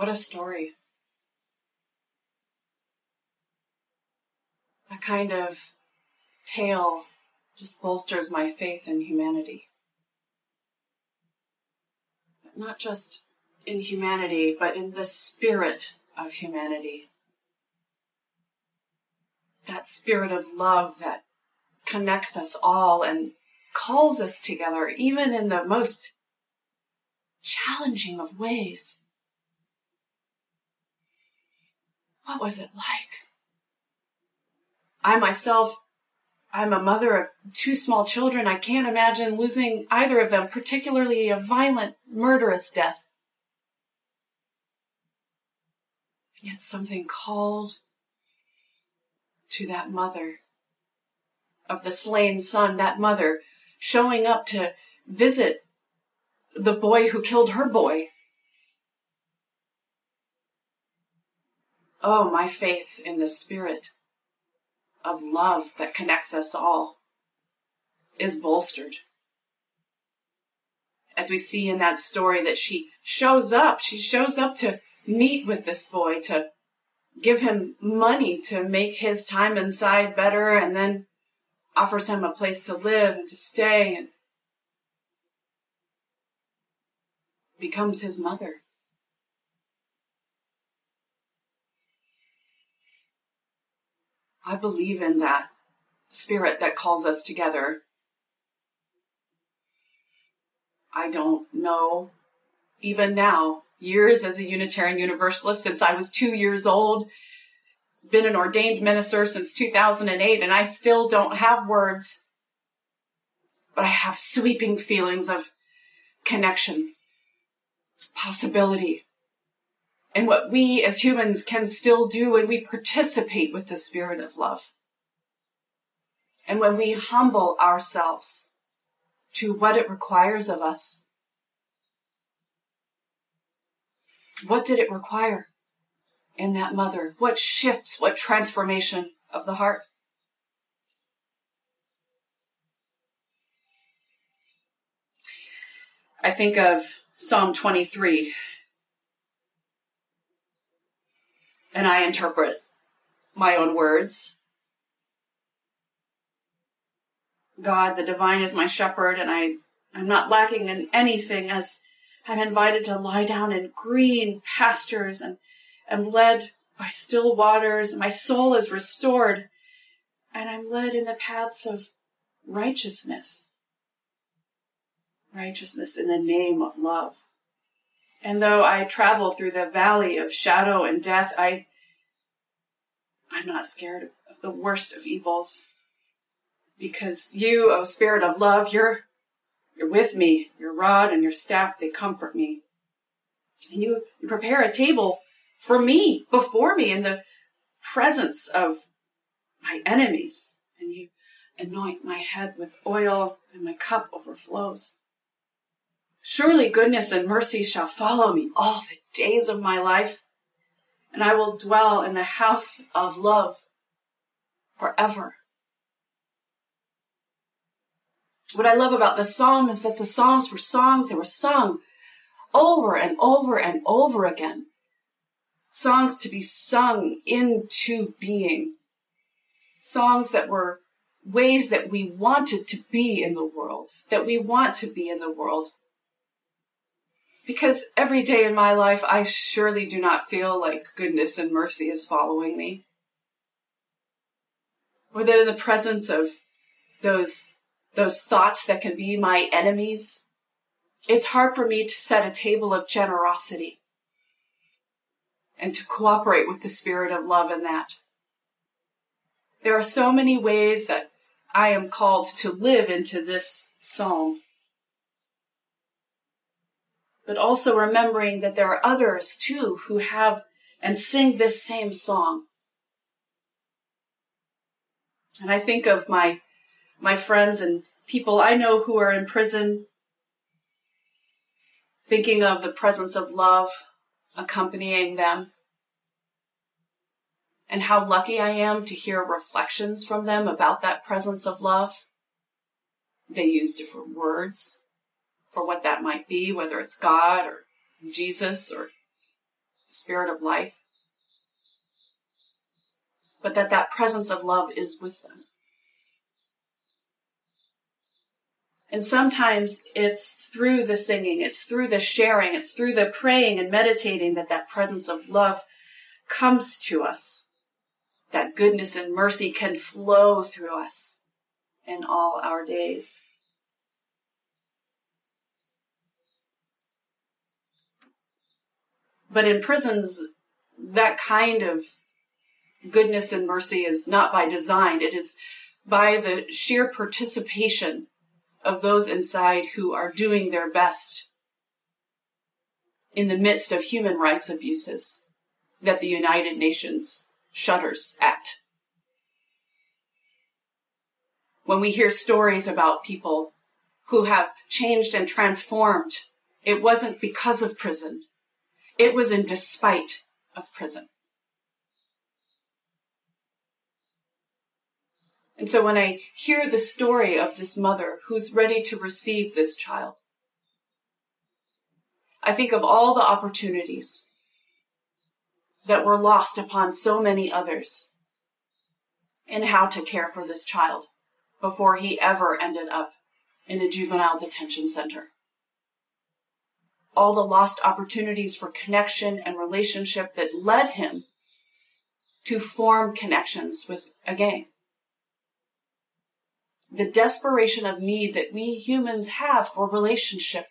What a story. That kind of tale just bolsters my faith in humanity. Not just in humanity, but in the spirit of humanity. That spirit of love that connects us all and calls us together, even in the most challenging of ways. What was it like? I myself I'm a mother of two small children. I can't imagine losing either of them, particularly a violent, murderous death. Yet something called to that mother of the slain son, that mother showing up to visit the boy who killed her boy. Oh, my faith in the Spirit of love that connects us all is bolstered. As we see in that story that she shows up, she shows up to meet with this boy, to give him money to make his time inside better, and then offers him a place to live and to stay and becomes his mother. I believe in that spirit that calls us together. I don't know, even now, years as a Unitarian Universalist since I was two years old, been an ordained minister since 2008, and I still don't have words. But I have sweeping feelings of connection, possibility, and what we as humans can still do when we participate with the spirit of love. And when we humble ourselves to what it requires of us. What did it require in that mother? What shifts, what transformation of the heart? I think of Psalm 23 and I interpret my own words. God, the divine is my shepherd, and I, I'm not lacking in anything as I'm invited to lie down in green pastures and am led by still waters. My soul is restored, and I'm led in the paths of righteousness. Righteousness in the name of love. And though I travel through the valley of shadow and death, I, I'm not scared of, of the worst of evils. Because you, O oh Spirit of love, you're, you're with me. Your rod and your staff, they comfort me. And you, you prepare a table for me, before me, in the presence of my enemies. And you anoint my head with oil, and my cup overflows. Surely goodness and mercy shall follow me all the days of my life, and I will dwell in the house of love forever. What I love about the psalm is that the psalms were songs that were sung over and over and over again. Songs to be sung into being. Songs that were ways that we wanted to be in the world, that we want to be in the world. Because every day in my life, I surely do not feel like goodness and mercy is following me. Or that in the presence of those, those thoughts that can be my enemies, it's hard for me to set a table of generosity and to cooperate with the spirit of love in that. There are so many ways that I am called to live into this psalm but also remembering that there are others too who have and sing this same song. And I think of my, my friends and people I know who are in prison, thinking of the presence of love accompanying them, and how lucky I am to hear reflections from them about that presence of love. They use different words for what that might be, whether it's God or Jesus or spirit of life, but that that presence of love is with them. And sometimes it's through the singing, it's through the sharing, it's through the praying and meditating that that presence of love comes to us. That goodness and mercy can flow through us in all our days. But in prisons, that kind of goodness and mercy is not by design. It is by the sheer participation of those inside who are doing their best in the midst of human rights abuses that the United Nations shudders at. When we hear stories about people who have changed and transformed, it wasn't because of prison. It was in despite of prison. And so when I hear the story of this mother who's ready to receive this child, I think of all the opportunities that were lost upon so many others in how to care for this child before he ever ended up in a juvenile detention center. All the lost opportunities for connection and relationship that led him to form connections with a gang the desperation of need that we humans have for relationship.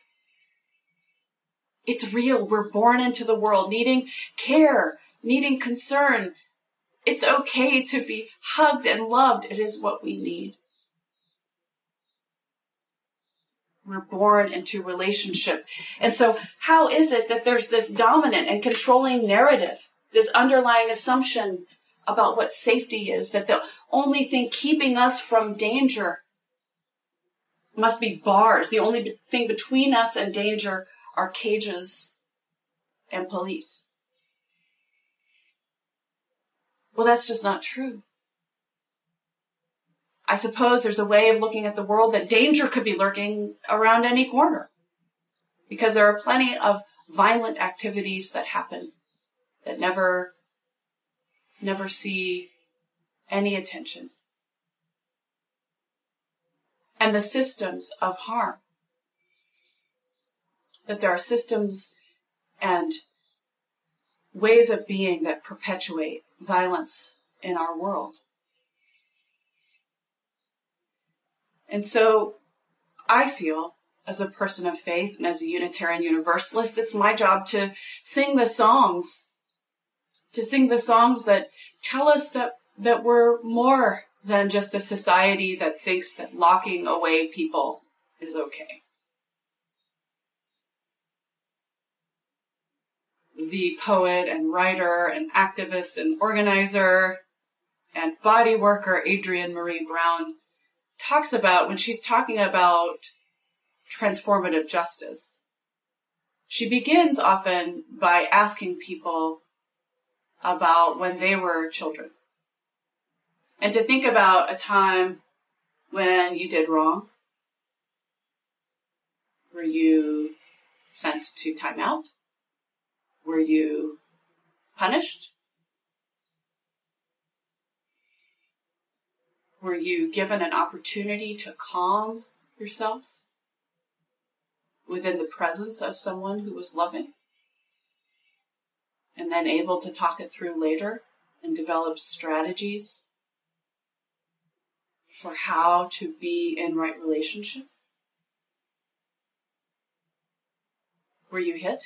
It's real. We're born into the world needing care, needing concern. It's okay to be hugged and loved. It is what we need. We're born into relationship. And so how is it that there's this dominant and controlling narrative, this underlying assumption about what safety is, that the only thing keeping us from danger must be bars. The only thing between us and danger are cages and police. Well, that's just not true. I suppose there's a way of looking at the world that danger could be lurking around any corner because there are plenty of violent activities that happen that never never see any attention. And the systems of harm. That there are systems and ways of being that perpetuate violence in our world. And so I feel as a person of faith and as a Unitarian Universalist, it's my job to sing the songs to sing the songs that tell us that, that we're more than just a society that thinks that locking away people is okay. The poet and writer and activist and organizer and body worker Adrienne Maree Brown talks about when she's talking about transformative justice. She begins often by asking people about when they were children. And to think about a time when you did wrong. Were you sent to timeout? Were you punished? Were you given an opportunity to calm yourself within the presence of someone who was loving? and then able to talk it through later and develop strategies for how to be in right relationship? Were you hit?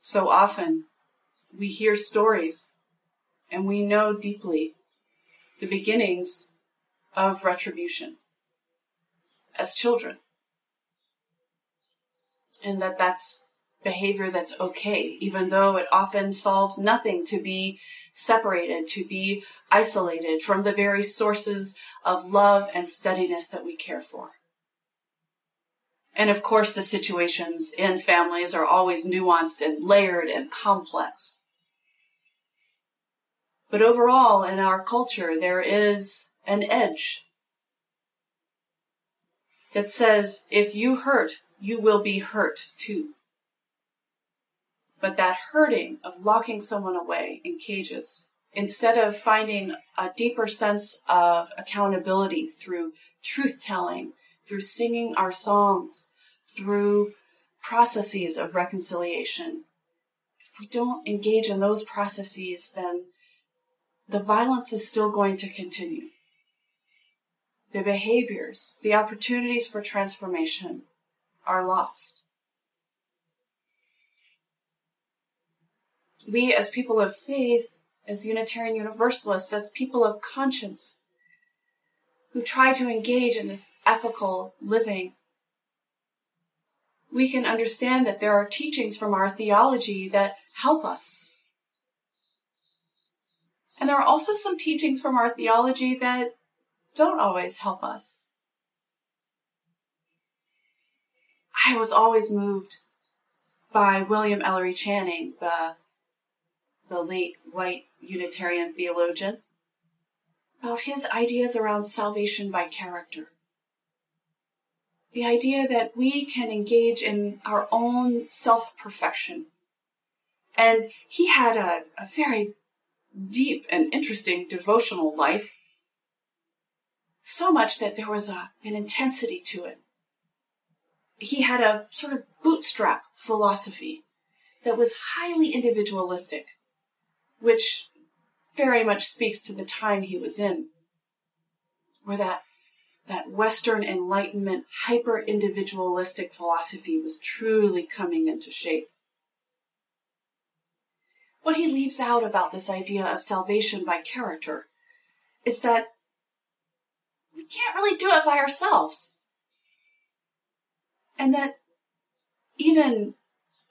So often we hear stories and we know deeply the beginnings of retribution as children and that that's behavior that's okay, even though it often solves nothing to be separated, to be isolated from the very sources of love and steadiness that we care for. And of course, the situations in families are always nuanced and layered and complex. But overall, in our culture, there is an edge that says if you hurt you will be hurt too. But that hurting of locking someone away in cages, instead of finding a deeper sense of accountability through truth telling, through singing our songs, through processes of reconciliation, if we don't engage in those processes, then the violence is still going to continue. The behaviors, the opportunities for transformation are lost. We, as people of faith, as Unitarian Universalists, as people of conscience, who try to engage in this ethical living, we can understand that there are teachings from our theology that help us. And there are also some teachings from our theology that don't always help us. I was always moved by William Ellery Channing, the, the late white Unitarian theologian, about his ideas around salvation by character. The idea that we can engage in our own self perfection. And he had a, a very deep and interesting devotional life. So much that there was a, an intensity to it. He had a sort of bootstrap philosophy that was highly individualistic, which very much speaks to the time he was in, where that that Western Enlightenment hyper individualistic philosophy was truly coming into shape what he leaves out about this idea of salvation by character is that we can't really do it by ourselves. And that even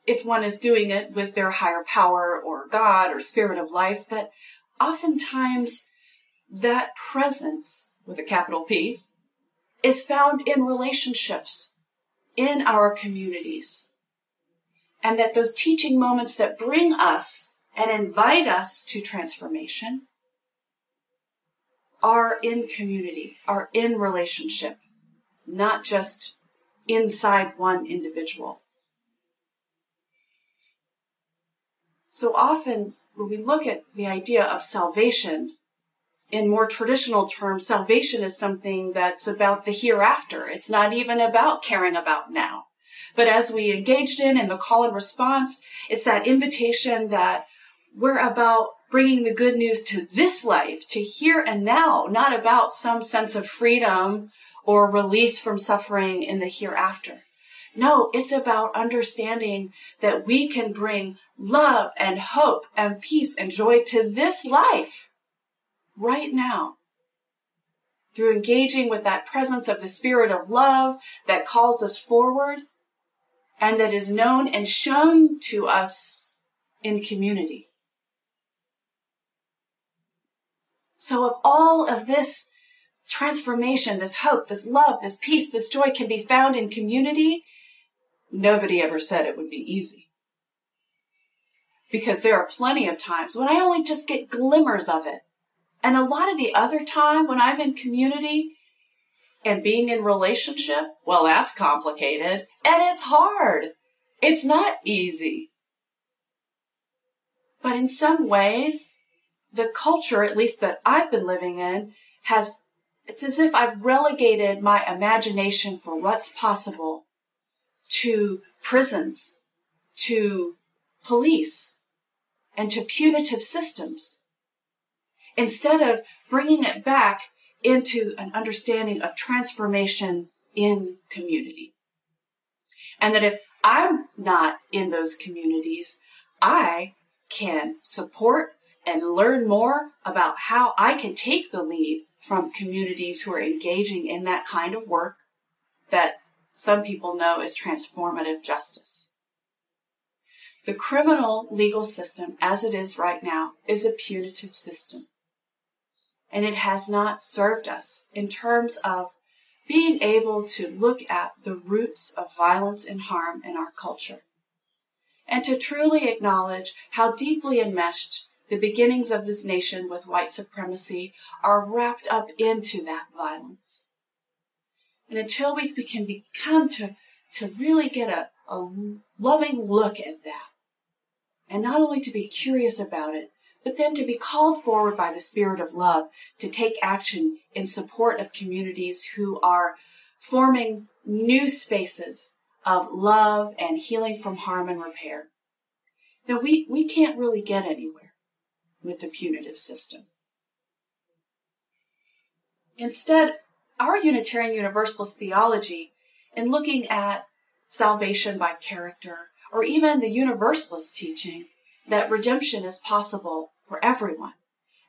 if one is doing it with their higher power or God or spirit of life, that oftentimes that presence with a capital P is found in relationships in our communities. And that those teaching moments that bring us and invite us to transformation are in community, are in relationship, not just inside one individual. So often, when we look at the idea of salvation, in more traditional terms, salvation is something that's about the hereafter. It's not even about caring about now. But as we engaged in in the call and response, it's that invitation that we're about bringing the good news to this life, to here and now, not about some sense of freedom or release from suffering in the hereafter. No, it's about understanding that we can bring love and hope and peace and joy to this life right now through engaging with that presence of the spirit of love that calls us forward and that is known and shown to us in community. So if all of this transformation, this hope, this love, this peace, this joy can be found in community, nobody ever said it would be easy. Because there are plenty of times when I only just get glimmers of it. And a lot of the other time when I'm in community and being in relationship, well, that's complicated and it's hard. It's not easy. But in some ways, the culture, at least that I've been living in, has, it's as if I've relegated my imagination for what's possible to prisons, to police, and to punitive systems. Instead of bringing it back into an understanding of transformation in community. And that if I'm not in those communities, I can support and learn more about how I can take the lead from communities who are engaging in that kind of work that some people know as transformative justice. The criminal legal system, as it is right now, is a punitive system. And it has not served us in terms of being able to look at the roots of violence and harm in our culture. And to truly acknowledge how deeply enmeshed the beginnings of this nation with white supremacy are wrapped up into that violence. And until we can become to to really get a, a loving look at that. And not only to be curious about it, but then to be called forward by the Spirit of love to take action in support of communities who are forming new spaces of love and healing from harm and repair. Now we, we can't really get anywhere with the punitive system. Instead, our Unitarian Universalist theology, in looking at salvation by character, or even the Universalist teaching that redemption is possible for everyone,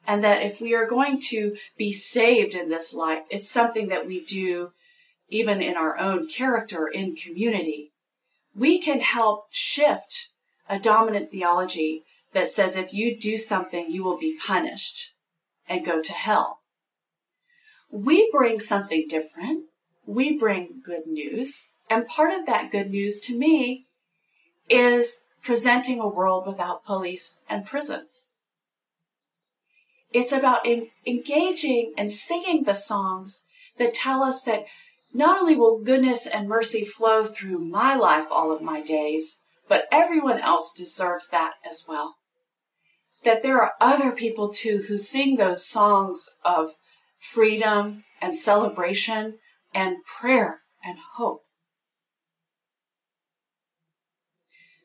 and that if we are going to be saved in this life, it's something that we do even in our own character in community, we can help shift a dominant theology that says if you do something, you will be punished and go to hell. We bring something different. We bring good news. And part of that good news to me is presenting a world without police and prisons. It's about in, engaging and singing the songs that tell us that not only will goodness and mercy flow through my life all of my days, but everyone else deserves that as well. That there are other people too who sing those songs of freedom and celebration and prayer and hope.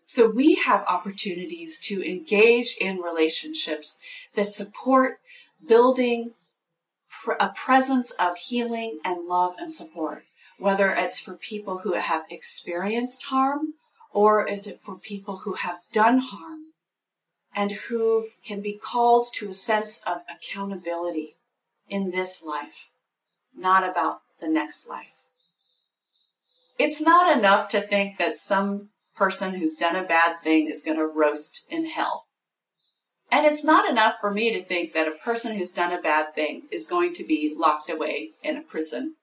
So we have opportunities to engage in relationships that support building a presence of healing and love and support, whether it's for people who have experienced harm or is it for people who have done harm and who can be called to a sense of accountability in this life, not about the next life. It's not enough to think that some person who's done a bad thing is going to roast in hell. And it's not enough for me to think that a person who's done a bad thing is going to be locked away in a prison.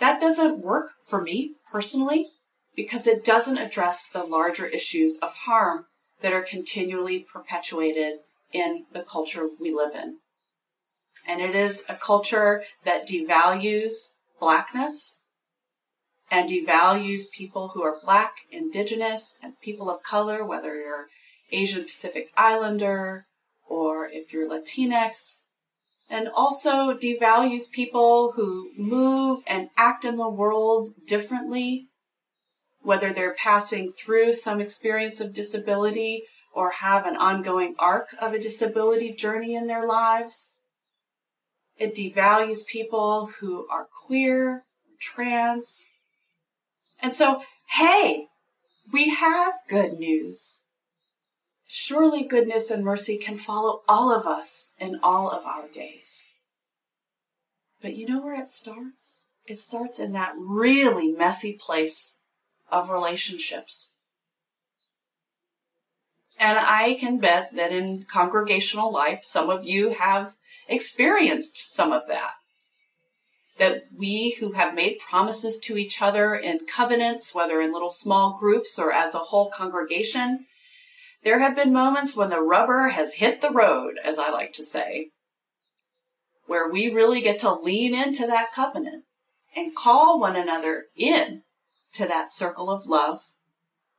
That doesn't work for me personally because it doesn't address the larger issues of harm that are continually perpetuated in the culture we live in. And it is a culture that devalues blackness and devalues people who are black, indigenous, and people of color, whether you're Asian Pacific Islander or if you're Latinx, and also devalues people who move and act in the world differently, whether they're passing through some experience of disability or have an ongoing arc of a disability journey in their lives. It devalues people who are queer, trans. And so, hey, we have good news. Surely goodness and mercy can follow all of us in all of our days. But you know where it starts? It starts in that really messy place of relationships. And I can bet that in congregational life, some of you have experienced some of that. That we who have made promises to each other in covenants, whether in little small groups or as a whole congregation, there have been moments when the rubber has hit the road, as I like to say, where we really get to lean into that covenant and call one another in to that circle of love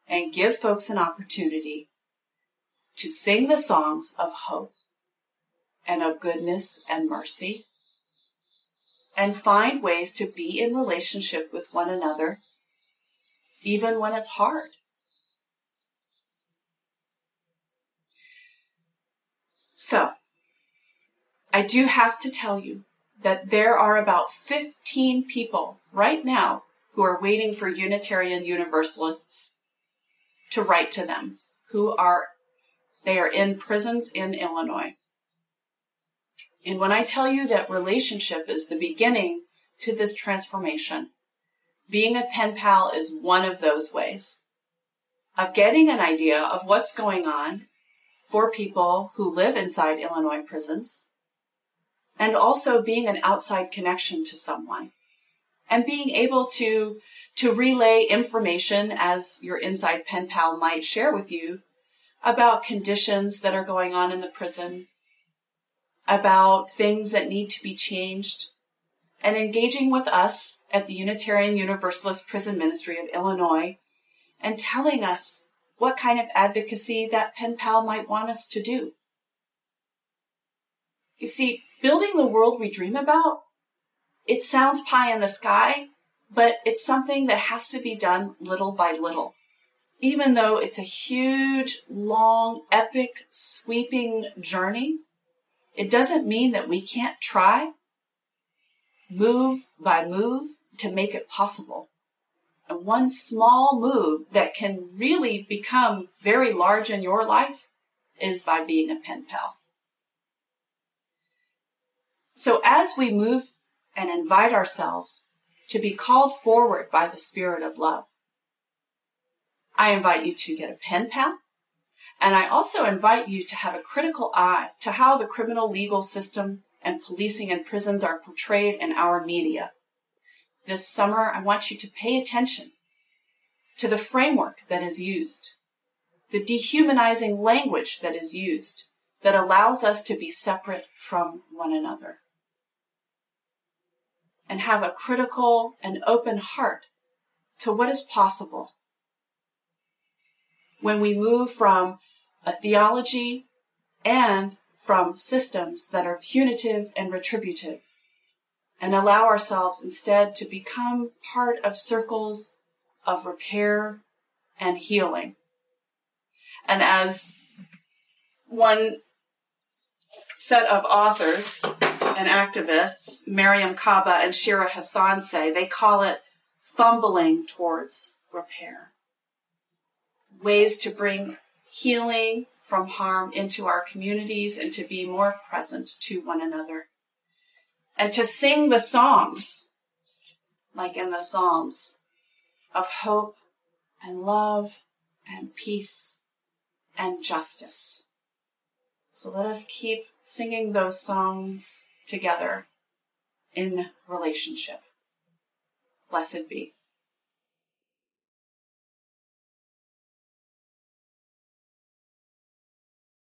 and give folks an opportunity to sing the songs of hope and of goodness and mercy and find ways to be in relationship with one another even when it's hard. So, I do have to tell you that there are about 15 people right now who are waiting for Unitarian Universalists to write to them, who are, they are in prisons in Illinois. And when I tell you that relationship is the beginning to this transformation, being a pen pal is one of those ways of getting an idea of what's going on for people who live inside Illinois prisons, and also being an outside connection to someone, and being able to to relay information as your inside pen pal might share with you about conditions that are going on in the prison, about things that need to be changed, and engaging with us at the Unitarian Universalist Prison Ministry of Illinois and telling us what kind of advocacy that pen pal might want us to do. You see, building the world we dream about, it sounds pie in the sky, but it's something that has to be done little by little. Even though it's a huge, long, epic, sweeping journey, it doesn't mean that we can't try move by move to make it possible. And one small move that can really become very large in your life is by being a pen pal. So as we move and invite ourselves to be called forward by the spirit of love, I invite you to get a pen pal. And I also invite you to have a critical eye to how the criminal legal system and policing and prisons are portrayed in our media. This summer, I want you to pay attention to the framework that is used, the dehumanizing language that is used that allows us to be separate from one another. And have a critical and open heart to what is possible when we move from a theology and from systems that are punitive and retributive and allow ourselves instead to become part of circles of repair and healing. And as one set of authors and activists, Mariame Kaba and Shira Hassan say, they call it fumbling towards repair. Ways to bring healing from harm into our communities and to be more present to one another. And to sing the songs, like in the Psalms, of hope and love and peace and justice. So let us keep singing those songs together in relationship. Blessed be.